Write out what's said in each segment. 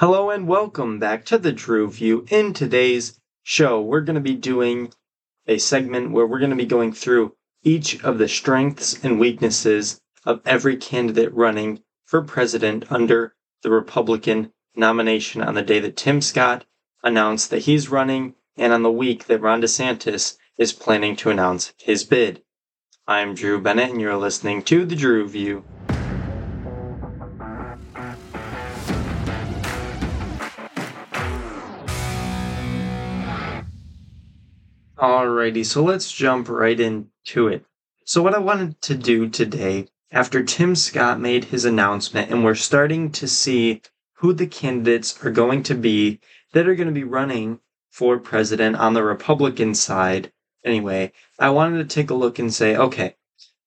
Hello and welcome back to the Drew View. In today's show, we're going to be doing a segment where we're going to be going through each of the strengths and weaknesses of every candidate running for president under the Republican nomination on the day that Tim Scott announced that he's running and on the week that Ron DeSantis is planning to announce his bid. I'm Drew Bennett and you're listening to the Drew View. Alrighty, so let's jump right into it. So, what I wanted to do today, after Tim Scott made his announcement, and we're starting to see who the candidates are going to be that are going to be running for president on the Republican side, anyway, I wanted to take a look and say, okay,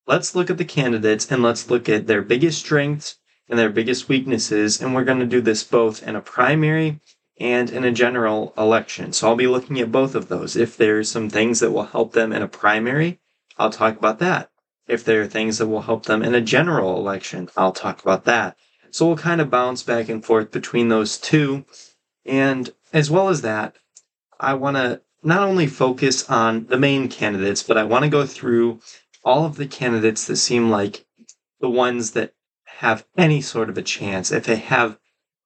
let's look at the candidates and let's look at their biggest strengths and their biggest weaknesses. And we're going to do this both in a primary and in a general election. So I'll be looking at both of those. If there's some things that will help them in a primary, I'll talk about that. If there are things that will help them in a general election, I'll talk about that. So we'll kind of bounce back and forth between those two. And as well as that, I want to not only focus on the main candidates, but I want to go through all of the candidates that seem like the ones that have any sort of a chance. If they have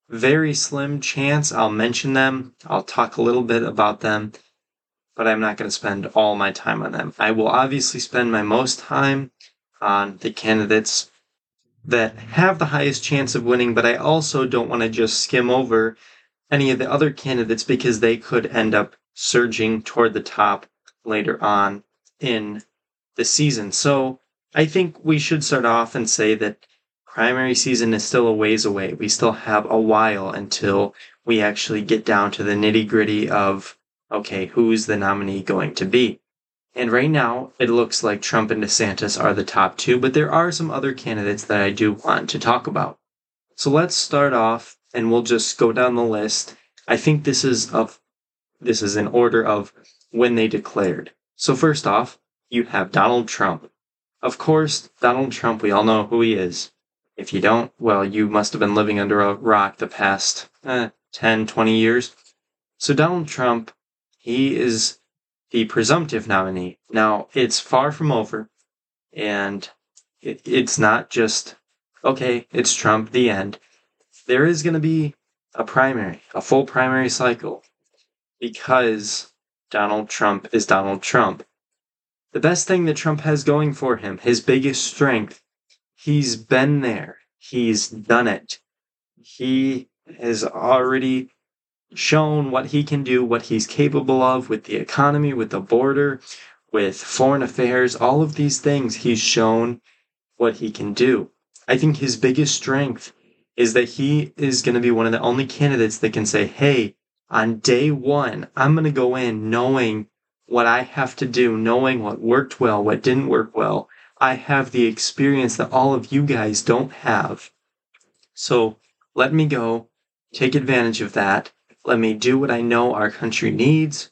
very slim chance. I'll mention them. I'll talk a little bit about them, but I'm not going to spend all my time on them. I will obviously spend my most time on the candidates that have the highest chance of winning, but I also don't want to just skim over any of the other candidates because they could end up surging toward the top later on in the season. So I think we should start off and say that primary season is still a ways away. We still have a while until we actually get down to the nitty gritty of, okay, who's the nominee going to be? And right now, it looks like Trump and DeSantis are the top two, but there are some other candidates that I do want to talk about. So let's start off and we'll just go down the list. I think this is of this is in order of when they declared. So first off, you have Donald Trump. Of course, Donald Trump, we all know who he is. If you don't, well, you must have been living under a rock the past eh, 10, 20 years. So Donald Trump, he is the presumptive nominee. Now, it's far from over, and it, it's not just, okay, it's Trump, the end. There is going to be a primary, a full primary cycle, because Donald Trump is Donald Trump. The best thing that Trump has going for him, his biggest strength, He's been there. He's done it. He has already shown what he can do, what he's capable of with the economy, with the border, with foreign affairs, all of these things. He's shown what he can do. I think his biggest strength is that he is going to be one of the only candidates that can say, hey, on day one, I'm going to go in knowing what I have to do, knowing what worked well, what didn't work well, I have the experience that all of you guys don't have. So let me go, take advantage of that. Let me do what I know our country needs.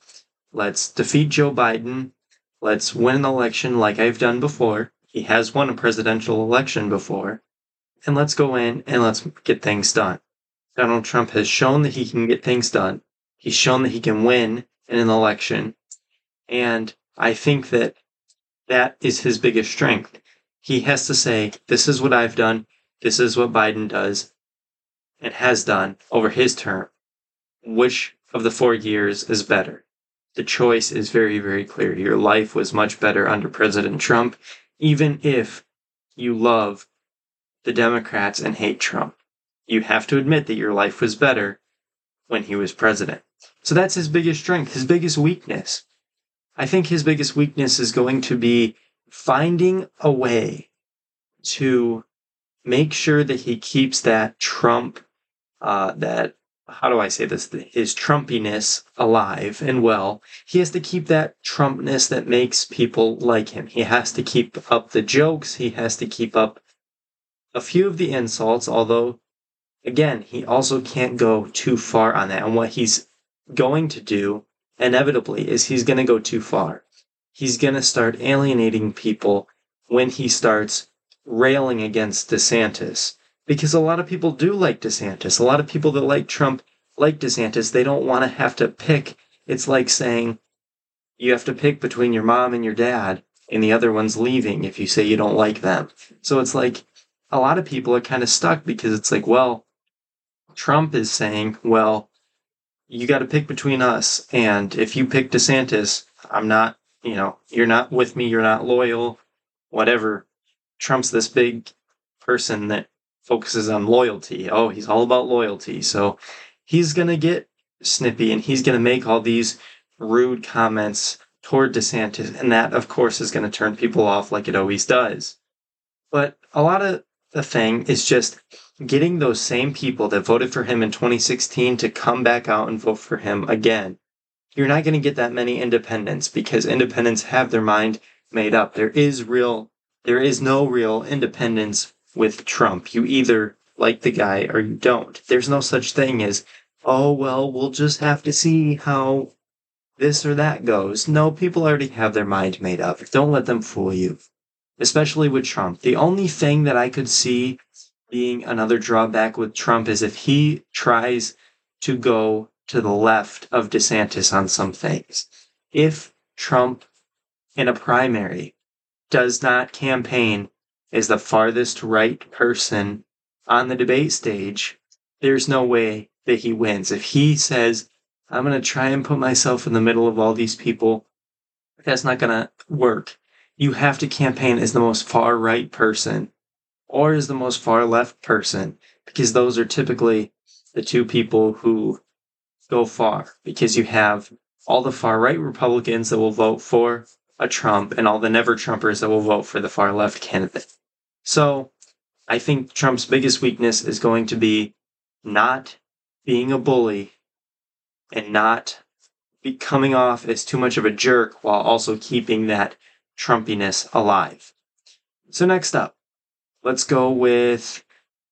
Let's defeat Joe Biden. Let's win an election like I've done before. He has won a presidential election before. And let's go in and let's get things done. Donald Trump has shown that he can get things done. He's shown that he can win in an election. And I think that that is his biggest strength. He has to say, This is what I've done, this is what Biden does and has done over his term. Which of the four years is better? The choice is very, very clear. Your life was much better under President Trump, even if you love the Democrats and hate Trump. You have to admit that your life was better when he was president. So that's his biggest strength. His biggest weakness I think his biggest weakness is going to be finding a way to make sure that he keeps that Trump, uh, that how do I say this, his Trumpiness alive and well. He has to keep that Trumpness that makes people like him. He has to keep up the jokes. He has to keep up a few of the insults, although, again, he also can't go too far on that. And what he's going to do inevitably is he's going to go too far. He's going to start alienating people when he starts railing against DeSantis, because a lot of people do like DeSantis. A lot of people that like Trump like DeSantis. They don't want to have to pick. It's like saying you have to pick between your mom and your dad, and the other one's leaving if you say you don't like them. So it's like a lot of people are kind of stuck because it's like, well, Trump is saying, well, you got to pick between us. And if you pick DeSantis, I'm not, you know, you're not with me, you're not loyal, whatever. Trump's this big person that focuses on loyalty. Oh, he's all about loyalty. So he's going to get snippy and he's going to make all these rude comments toward DeSantis. And that, of course, is going to turn people off like it always does. But a lot of the thing is just getting those same people that voted for him in 2016 to come back out and vote for him again. You're not going to get that many independents because independents have their mind made up. There is real, there is no real independence with Trump. You either like the guy or you don't. There's no such thing as, oh, well, we'll just have to see how this or that goes. No, people already have their mind made up. Don't let them fool you. Especially with Trump. The only thing that I could see being another drawback with Trump is if he tries to go to the left of DeSantis on some things. If Trump in a primary does not campaign as the farthest right person on the debate stage, there's no way that he wins. If he says, I'm going to try and put myself in the middle of all these people, that's not going to work. You have to campaign as the most far right person or is the most far left person, because those are typically the two people who go far, because you have all the far right Republicans that will vote for a Trump and all the never Trumpers that will vote for the far left candidate. So I think Trump's biggest weakness is going to be not being a bully and not be coming off as too much of a jerk while also keeping that Trumpiness alive. So next up, Let's go with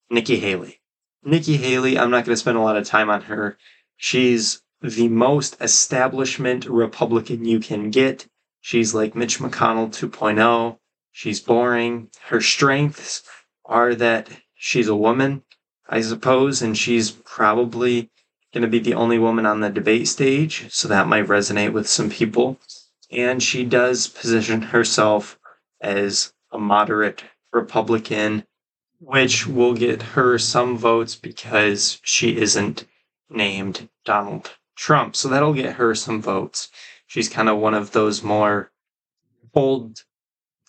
Nikki Haley. Nikki Haley, I'm not going to spend a lot of time on her. She's the most establishment Republican you can get. She's like Mitch McConnell 2.0. She's boring. Her strengths are that she's a woman, I suppose, and she's probably going to be the only woman on the debate stage, so that might resonate with some people. And she does position herself as a moderate Republican, which will get her some votes because she isn't named Donald Trump. So that'll get her some votes. She's kind of one of those more old,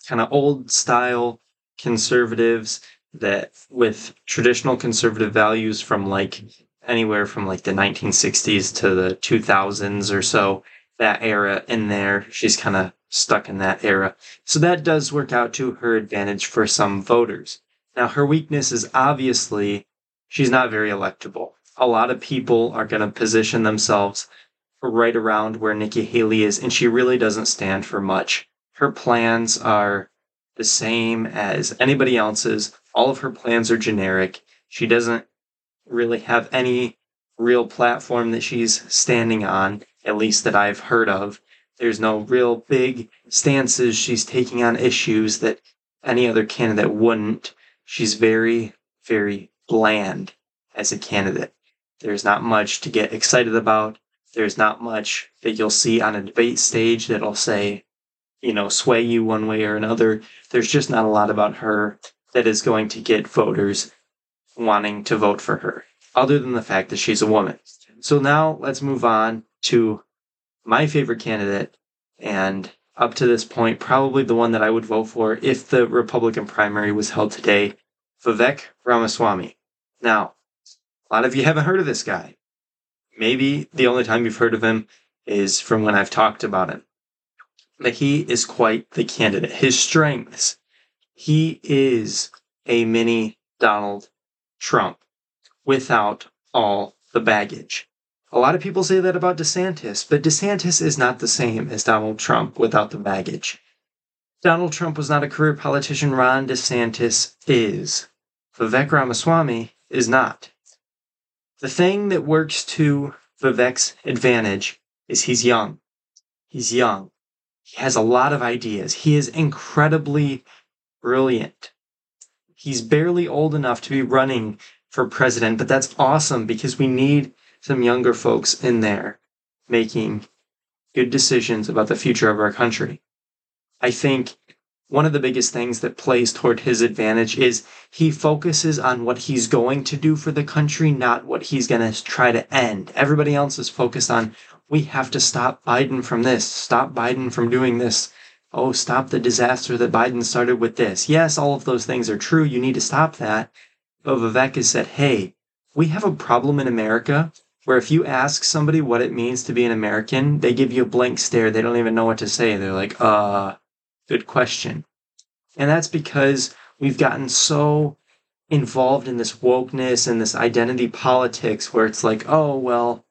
kind of old style conservatives that with traditional conservative values from like anywhere from like the 1960s to the 2000s or so that era in there she's kind of stuck in that era. So that does work out to her advantage for some voters. Now, her weakness is obviously she's not very electable. A lot of people are going to position themselves right around where Nikki Haley is, and she really doesn't stand for much. Her plans are the same as anybody else's. All of her plans are generic. She doesn't really have any real platform that she's standing on, at least that I've heard of. There's no real big stances she's taking on issues that any other candidate wouldn't. She's very, very bland as a candidate. There's not much to get excited about. There's not much that you'll see on a debate stage that'll say, you know, sway you one way or another. There's just not a lot about her that is going to get voters wanting to vote for her, other than the fact that she's a woman. So now let's move on to my favorite candidate, and up to this point, probably the one that I would vote for if the Republican primary was held today, Vivek Ramaswamy. Now, a lot of you haven't heard of this guy. Maybe the only time you've heard of him is from when I've talked about him. But he is quite the candidate. His strengths, he is a mini Donald Trump without all the baggage. A lot of people say that about DeSantis, but DeSantis is not the same as Donald Trump without the baggage. Donald Trump was not a career politician. Ron DeSantis is. Vivek Ramaswamy is not. The thing that works to Vivek's advantage is he's young. He's young. He has a lot of ideas. He is incredibly brilliant. He's barely old enough to be running for president, but that's awesome because we need some younger folks in there making good decisions about the future of our country. I think one of the biggest things that plays toward his advantage is he focuses on what he's going to do for the country, not what he's going to try to end. Everybody else is focused on we have to stop Biden from this, stop Biden from doing this. Oh, stop the disaster that Biden started with this. Yes, all of those things are true. You need to stop that. But Vivek has said, hey, we have a problem in America where if you ask somebody what it means to be an American, they give you a blank stare. They don't even know what to say. They're like, uh, good question. And that's because we've gotten so involved in this wokeness and this identity politics where it's like, oh, well,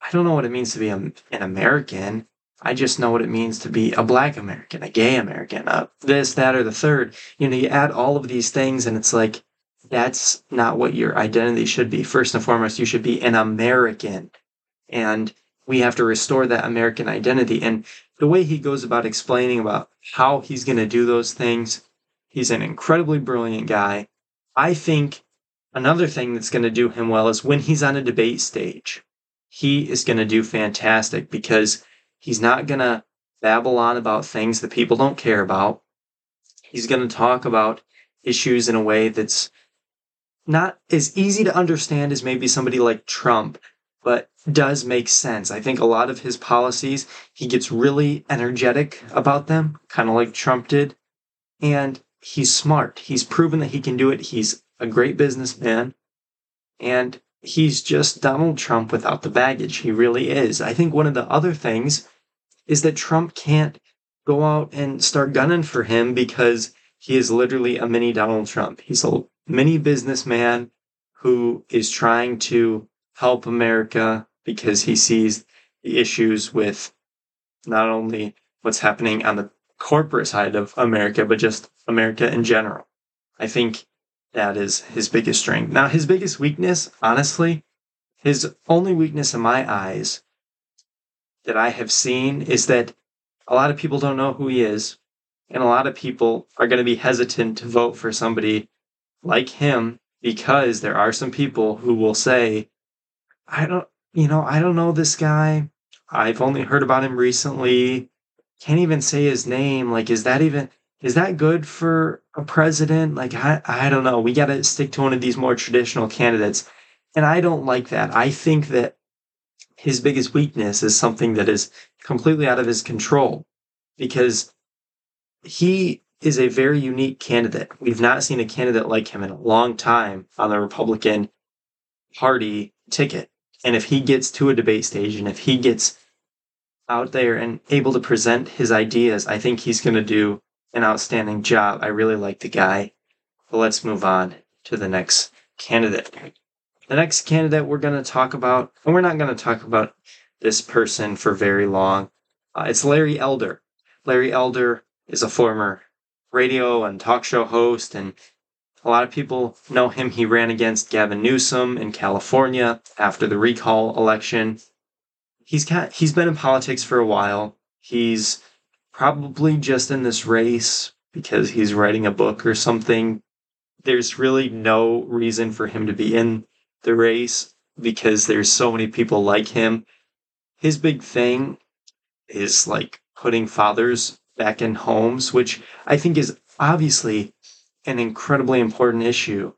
I don't know what it means to be an American. I just know what it means to be a black American, a gay American, a this, that, or the third. You know, you add all of these things and it's like, that's not what your identity should be. First and foremost, you should be an American. And we have to restore that American identity. And the way he goes about explaining about how he's going to do those things, he's an incredibly brilliant guy. I think another thing that's going to do him well is when he's on a debate stage, he is going to do fantastic because he's not going to babble on about things that people don't care about. He's going to talk about issues in a way that's not as easy to understand as maybe somebody like Trump, but does make sense. I think a lot of his policies, he gets really energetic about them, kind of like Trump did. And he's smart. He's proven that he can do it. He's a great businessman. And he's just Donald Trump without the baggage. He really is. I think one of the other things is that Trump can't go out and start gunning for him because he is literally a mini Donald Trump. He's a mini businessman who is trying to help America because he sees the issues with not only what's happening on the corporate side of America, but just America in general. I think that is his biggest strength. Now, his biggest weakness, honestly, his only weakness in my eyes that I have seen is that a lot of people don't know who he is. And a lot of people are going to be hesitant to vote for somebody like him because there are some people who will say, I don't, you know, I don't know this guy. I've only heard about him recently. Can't even say his name. Like, is that even, is that good for a president? Like, I, I don't know. We got to stick to one of these more traditional candidates. And I don't like that. I think that his biggest weakness is something that is completely out of his control because he is a very unique candidate. We've not seen a candidate like him in a long time on the Republican Party ticket. And if he gets to a debate stage and if he gets out there and able to present his ideas, I think he's going to do an outstanding job. I really like the guy. But let's move on to the next candidate. The next candidate we're going to talk about, and we're not going to talk about this person for very long. Uh, it's Larry Elder. Larry Elder is a former radio and talk show host, and a lot of people know him. He ran against Gavin Newsom in California after the recall election. He's he's been in politics for a while. He's probably just in this race because he's writing a book or something. There's really no reason for him to be in the race because there's so many people like him. His big thing is like putting fathers back in homes, which I think is obviously an incredibly important issue,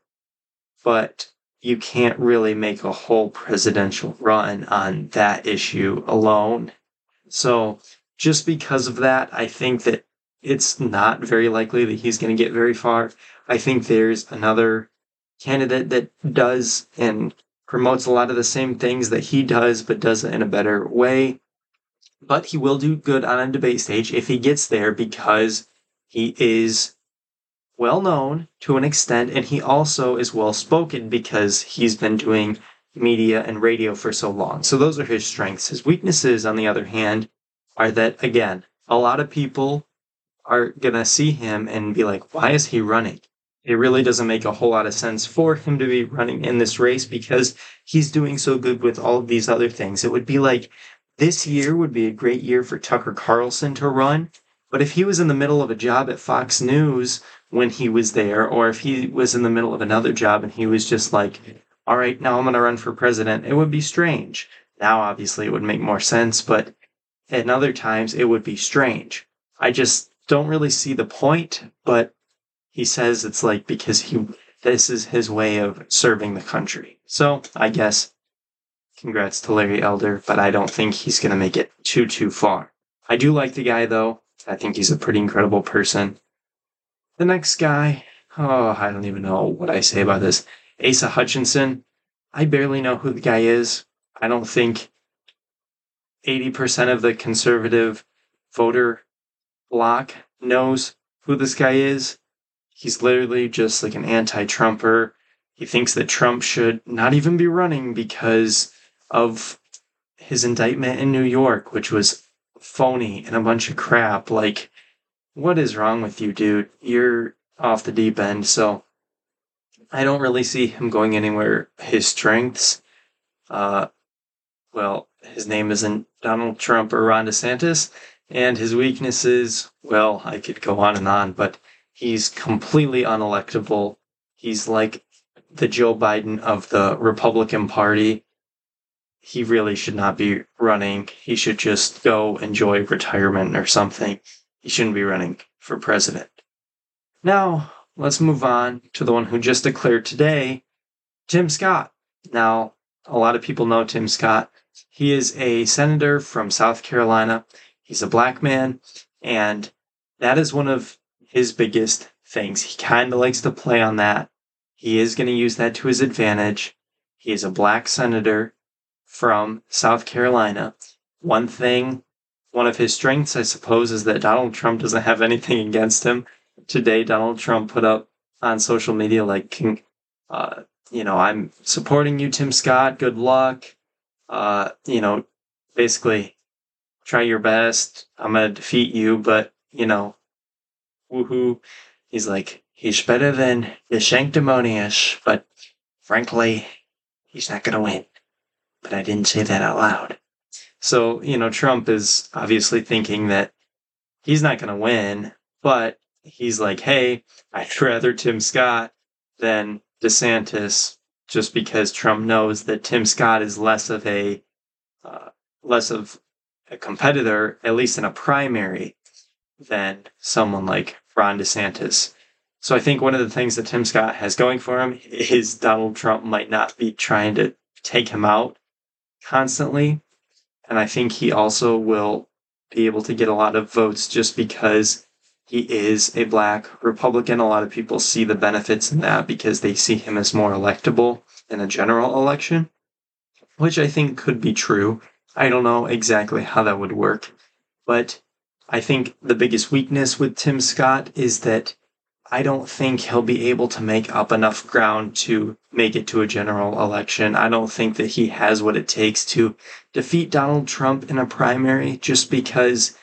but you can't really make a whole presidential run on that issue alone. So, just because of that, I think that it's not very likely that he's going to get very far. I think there's another candidate that does and promotes a lot of the same things that he does, but does it in a better way but he will do good on a debate stage if he gets there because he is well known to an extent and he also is well spoken because he's been doing media and radio for so long. So those are his strengths. His weaknesses, on the other hand, are that again, a lot of people are going to see him and be like, why is he running? It really doesn't make a whole lot of sense for him to be running in this race because he's doing so good with all of these other things. It would be like this year would be a great year for Tucker Carlson to run. But if he was in the middle of a job at Fox News when he was there, or if he was in the middle of another job and he was just like, all right, now I'm going to run for president, it would be strange. Now, obviously, it would make more sense, but at other times, it would be strange. I just don't really see the point, but he says it's like because he this is his way of serving the country. So I guess congrats to Larry Elder, but I don't think he's going to make it too too far. I do like the guy though. I think he's a pretty incredible person. The next guy, oh, I don't even know what I say about this. Asa Hutchinson. I barely know who the guy is. I don't think 80% of the conservative voter bloc knows who this guy is. He's literally just like an anti Trumper. He thinks that Trump should not even be running because of his indictment in New York, which was phony and a bunch of crap. Like, what is wrong with you, dude? You're off the deep end. So, I don't really see him going anywhere. His strengths, uh, well, his name isn't Donald Trump or Ron DeSantis. And his weaknesses, well, I could go on and on, but he's completely unelectable. He's like the Joe Biden of the Republican Party. He really should not be running. He should just go enjoy retirement or something. He shouldn't be running for president. Now, let's move on to the one who just declared today, Tim Scott. Now, a lot of people know Tim Scott. He is a senator from South Carolina. He's a black man, and that is one of his biggest things. He kind of likes to play on that. He is going to use that to his advantage. He is a black senator from South Carolina. One thing, one of his strengths, I suppose, is that Donald Trump doesn't have anything against him. Today, Donald Trump put up on social media, like, uh, you know, I'm supporting you, Tim Scott. Good luck. Uh, you know, basically, try your best. I'm gonna defeat you, but you know, woohoo. He's like, he's better than DeSanctimonious, but frankly, he's not gonna win. But I didn't say that out loud. So, you know, Trump is obviously thinking that he's not gonna win, but he's like, hey, I'd rather Tim Scott than DeSantis just because Trump knows that Tim Scott is less of a uh, less of a competitor, at least in a primary, than someone like Ron DeSantis. So I think one of the things that Tim Scott has going for him is Donald Trump might not be trying to take him out constantly. And I think he also will be able to get a lot of votes just because he is a black Republican. A lot of people see the benefits in that because they see him as more electable in a general election, which I think could be true. I don't know exactly how that would work, but I think the biggest weakness with Tim Scott is that I don't think he'll be able to make up enough ground to make it to a general election. I don't think that he has what it takes to defeat Donald Trump in a primary just because,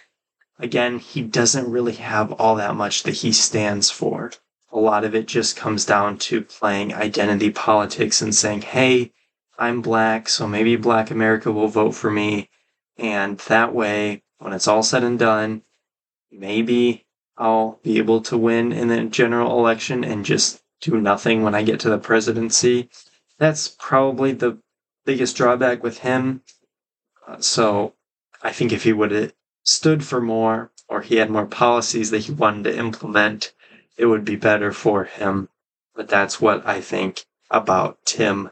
again, he doesn't really have all that much that he stands for. A lot of it just comes down to playing identity politics and saying, hey, I'm black, so maybe black America will vote for me. And that way, when it's all said and done, maybe I'll be able to win in the general election and just do nothing when I get to the presidency. That's probably the biggest drawback with him. Uh, so I think if he would have stood for more or he had more policies that he wanted to implement, it would be better for him. But that's what I think about Tim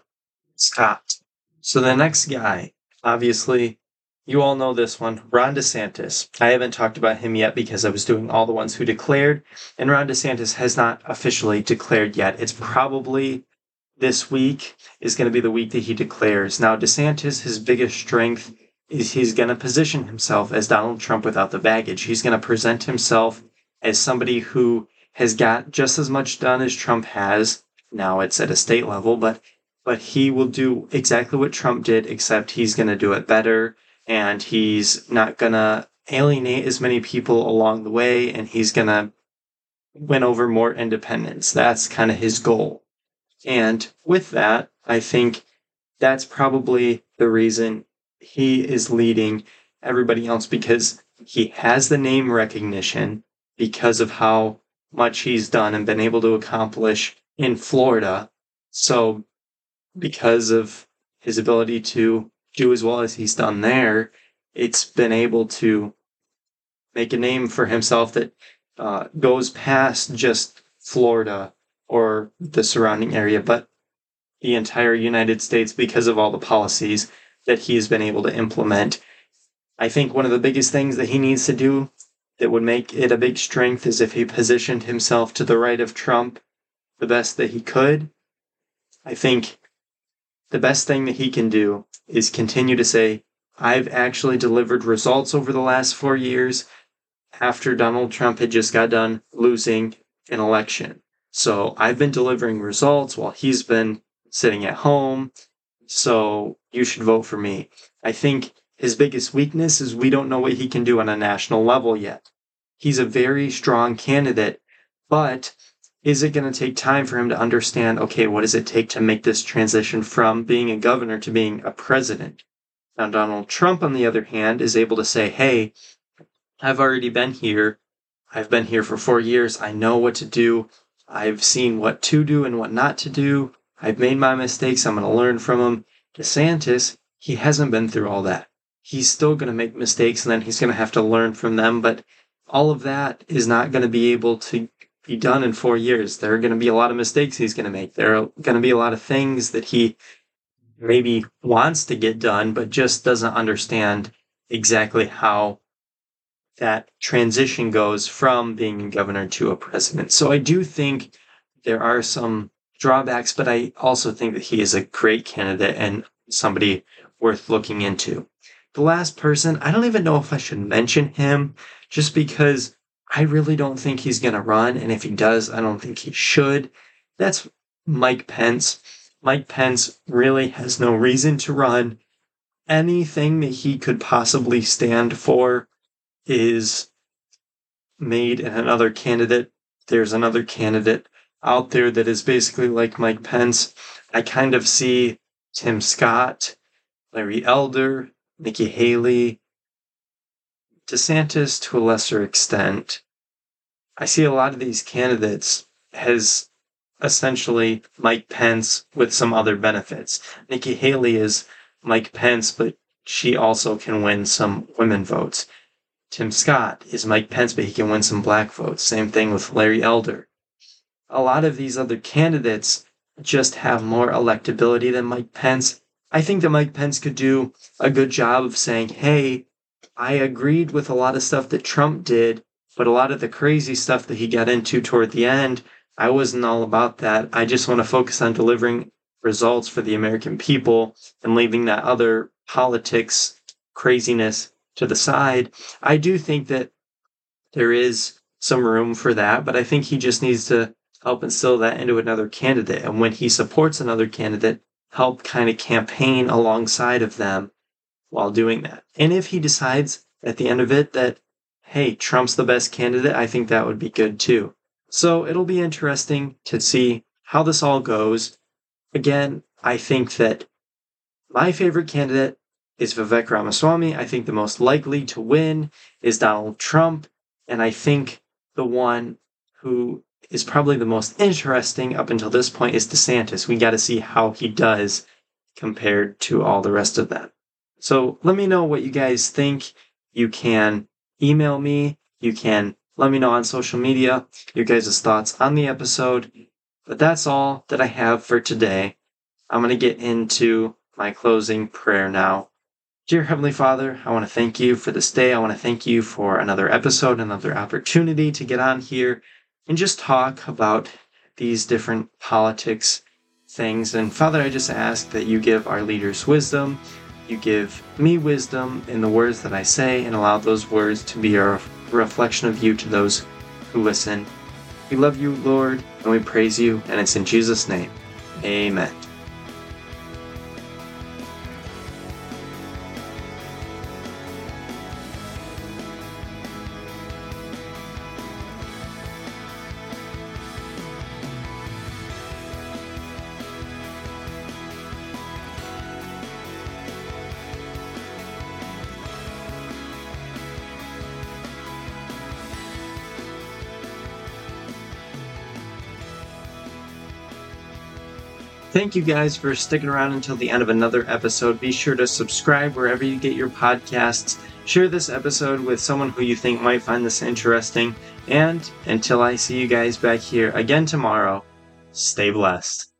Scott. So the next guy, obviously, you all know this one, Ron DeSantis. I haven't talked about him yet because I was doing all the ones who declared, and Ron DeSantis has not officially declared yet. It's probably this week is going to be the week that he declares. Now, DeSantis, his biggest strength is he's going to position himself as Donald Trump without the baggage. He's going to present himself as somebody who has got just as much done as Trump has. Now it's at a state level, but but he will do exactly what Trump did, except he's going to do it better and he's not to alienate as many people along the way and he's to win over more independents. That's kind of his goal. And with that, I think that's probably the reason he is leading everybody else because he has the name recognition because of how much he's done and been able to accomplish in Florida. So, because of his ability to do as well as he's done there, it's been able to make a name for himself that uh, goes past just Florida or the surrounding area, but the entire United States because of all the policies that he's been able to implement. I think one of the biggest things that he needs to do that would make it a big strength is if he positioned himself to the right of Trump the best that he could. I think the best thing that he can do is continue to say, I've actually delivered results over the last four years after Donald Trump had just got done losing an election. So I've been delivering results while he's been sitting at home. So you should vote for me. I think his biggest weakness is we don't know what he can do on a national level yet. He's a very strong candidate, but is it going to take time for him to understand okay, what does it take to make this transition from being a governor to being a president? Now, Donald Trump, on the other hand, is able to say, hey, I've already been here. I've been here for four years. I know what to do. I've seen what to do and what not to do. I've made my mistakes. I'm going to learn from them. DeSantis, he hasn't been through all that. He's still going to make mistakes and then he's going to have to learn from them. But all of that is not going to be able to be done in four years. There are going to be a lot of mistakes he's going to make. There are going to be a lot of things that he maybe wants to get done, but just doesn't understand exactly how that transition goes from being a governor to a president. So I do think there are some drawbacks, but I also think that he is a great candidate and somebody worth looking into. The last person, I don't even know if I should mention him just because I really don't think he's going to run. And if he does, I don't think he should. That's Mike Pence. Mike Pence really has no reason to run. Anything that he could possibly stand for is made in another candidate. There's another candidate out there that is basically like Mike Pence. I kind of see Tim Scott, Larry Elder, Nikki Haley, DeSantis to a lesser extent. I see a lot of these candidates as essentially Mike Pence with some other benefits. Nikki Haley is Mike Pence, but she also can win some women votes. Tim Scott is Mike Pence, but he can win some black votes. Same thing with Larry Elder. A lot of these other candidates just have more electability than Mike Pence. I think that Mike Pence could do a good job of saying, hey, I agreed with a lot of stuff that Trump did, but a lot of the crazy stuff that he got into toward the end I wasn't all about that. I just want to focus on delivering results for the American people and leaving that other politics craziness to the side. I do think that there is some room for that, but I think he just needs to help instill that into another candidate. And when he supports another candidate, help kind of campaign alongside of them while doing that. And if he decides at the end of it that, hey, Trump's the best candidate, I think that would be good too. So it'll be interesting to see how this all goes. Again, I think that my favorite candidate is Vivek Ramaswamy. I think the most likely to win is Donald Trump. And I think the one who is probably the most interesting up until this point is DeSantis. We got to see how he does compared to all the rest of them. So let me know what you guys think. You can email me. You can let me know on social media your guys' thoughts on the episode. But that's all that I have for today. I'm going to get into my closing prayer now. Dear Heavenly Father, I want to thank you for this day. I want to thank you for another episode, another opportunity to get on here and just talk about these different politics things. And Father, I just ask that you give our leaders wisdom, you give me wisdom in the words that I say, and allow those words to be a reflection of you to those who listen. We love you, Lord, and we praise you, and it's in Jesus' name. Amen. Thank you guys for sticking around until the end of another episode. Be sure to subscribe wherever you get your podcasts. Share this episode with someone who you think might find this interesting. And until I see you guys back here again tomorrow, stay blessed.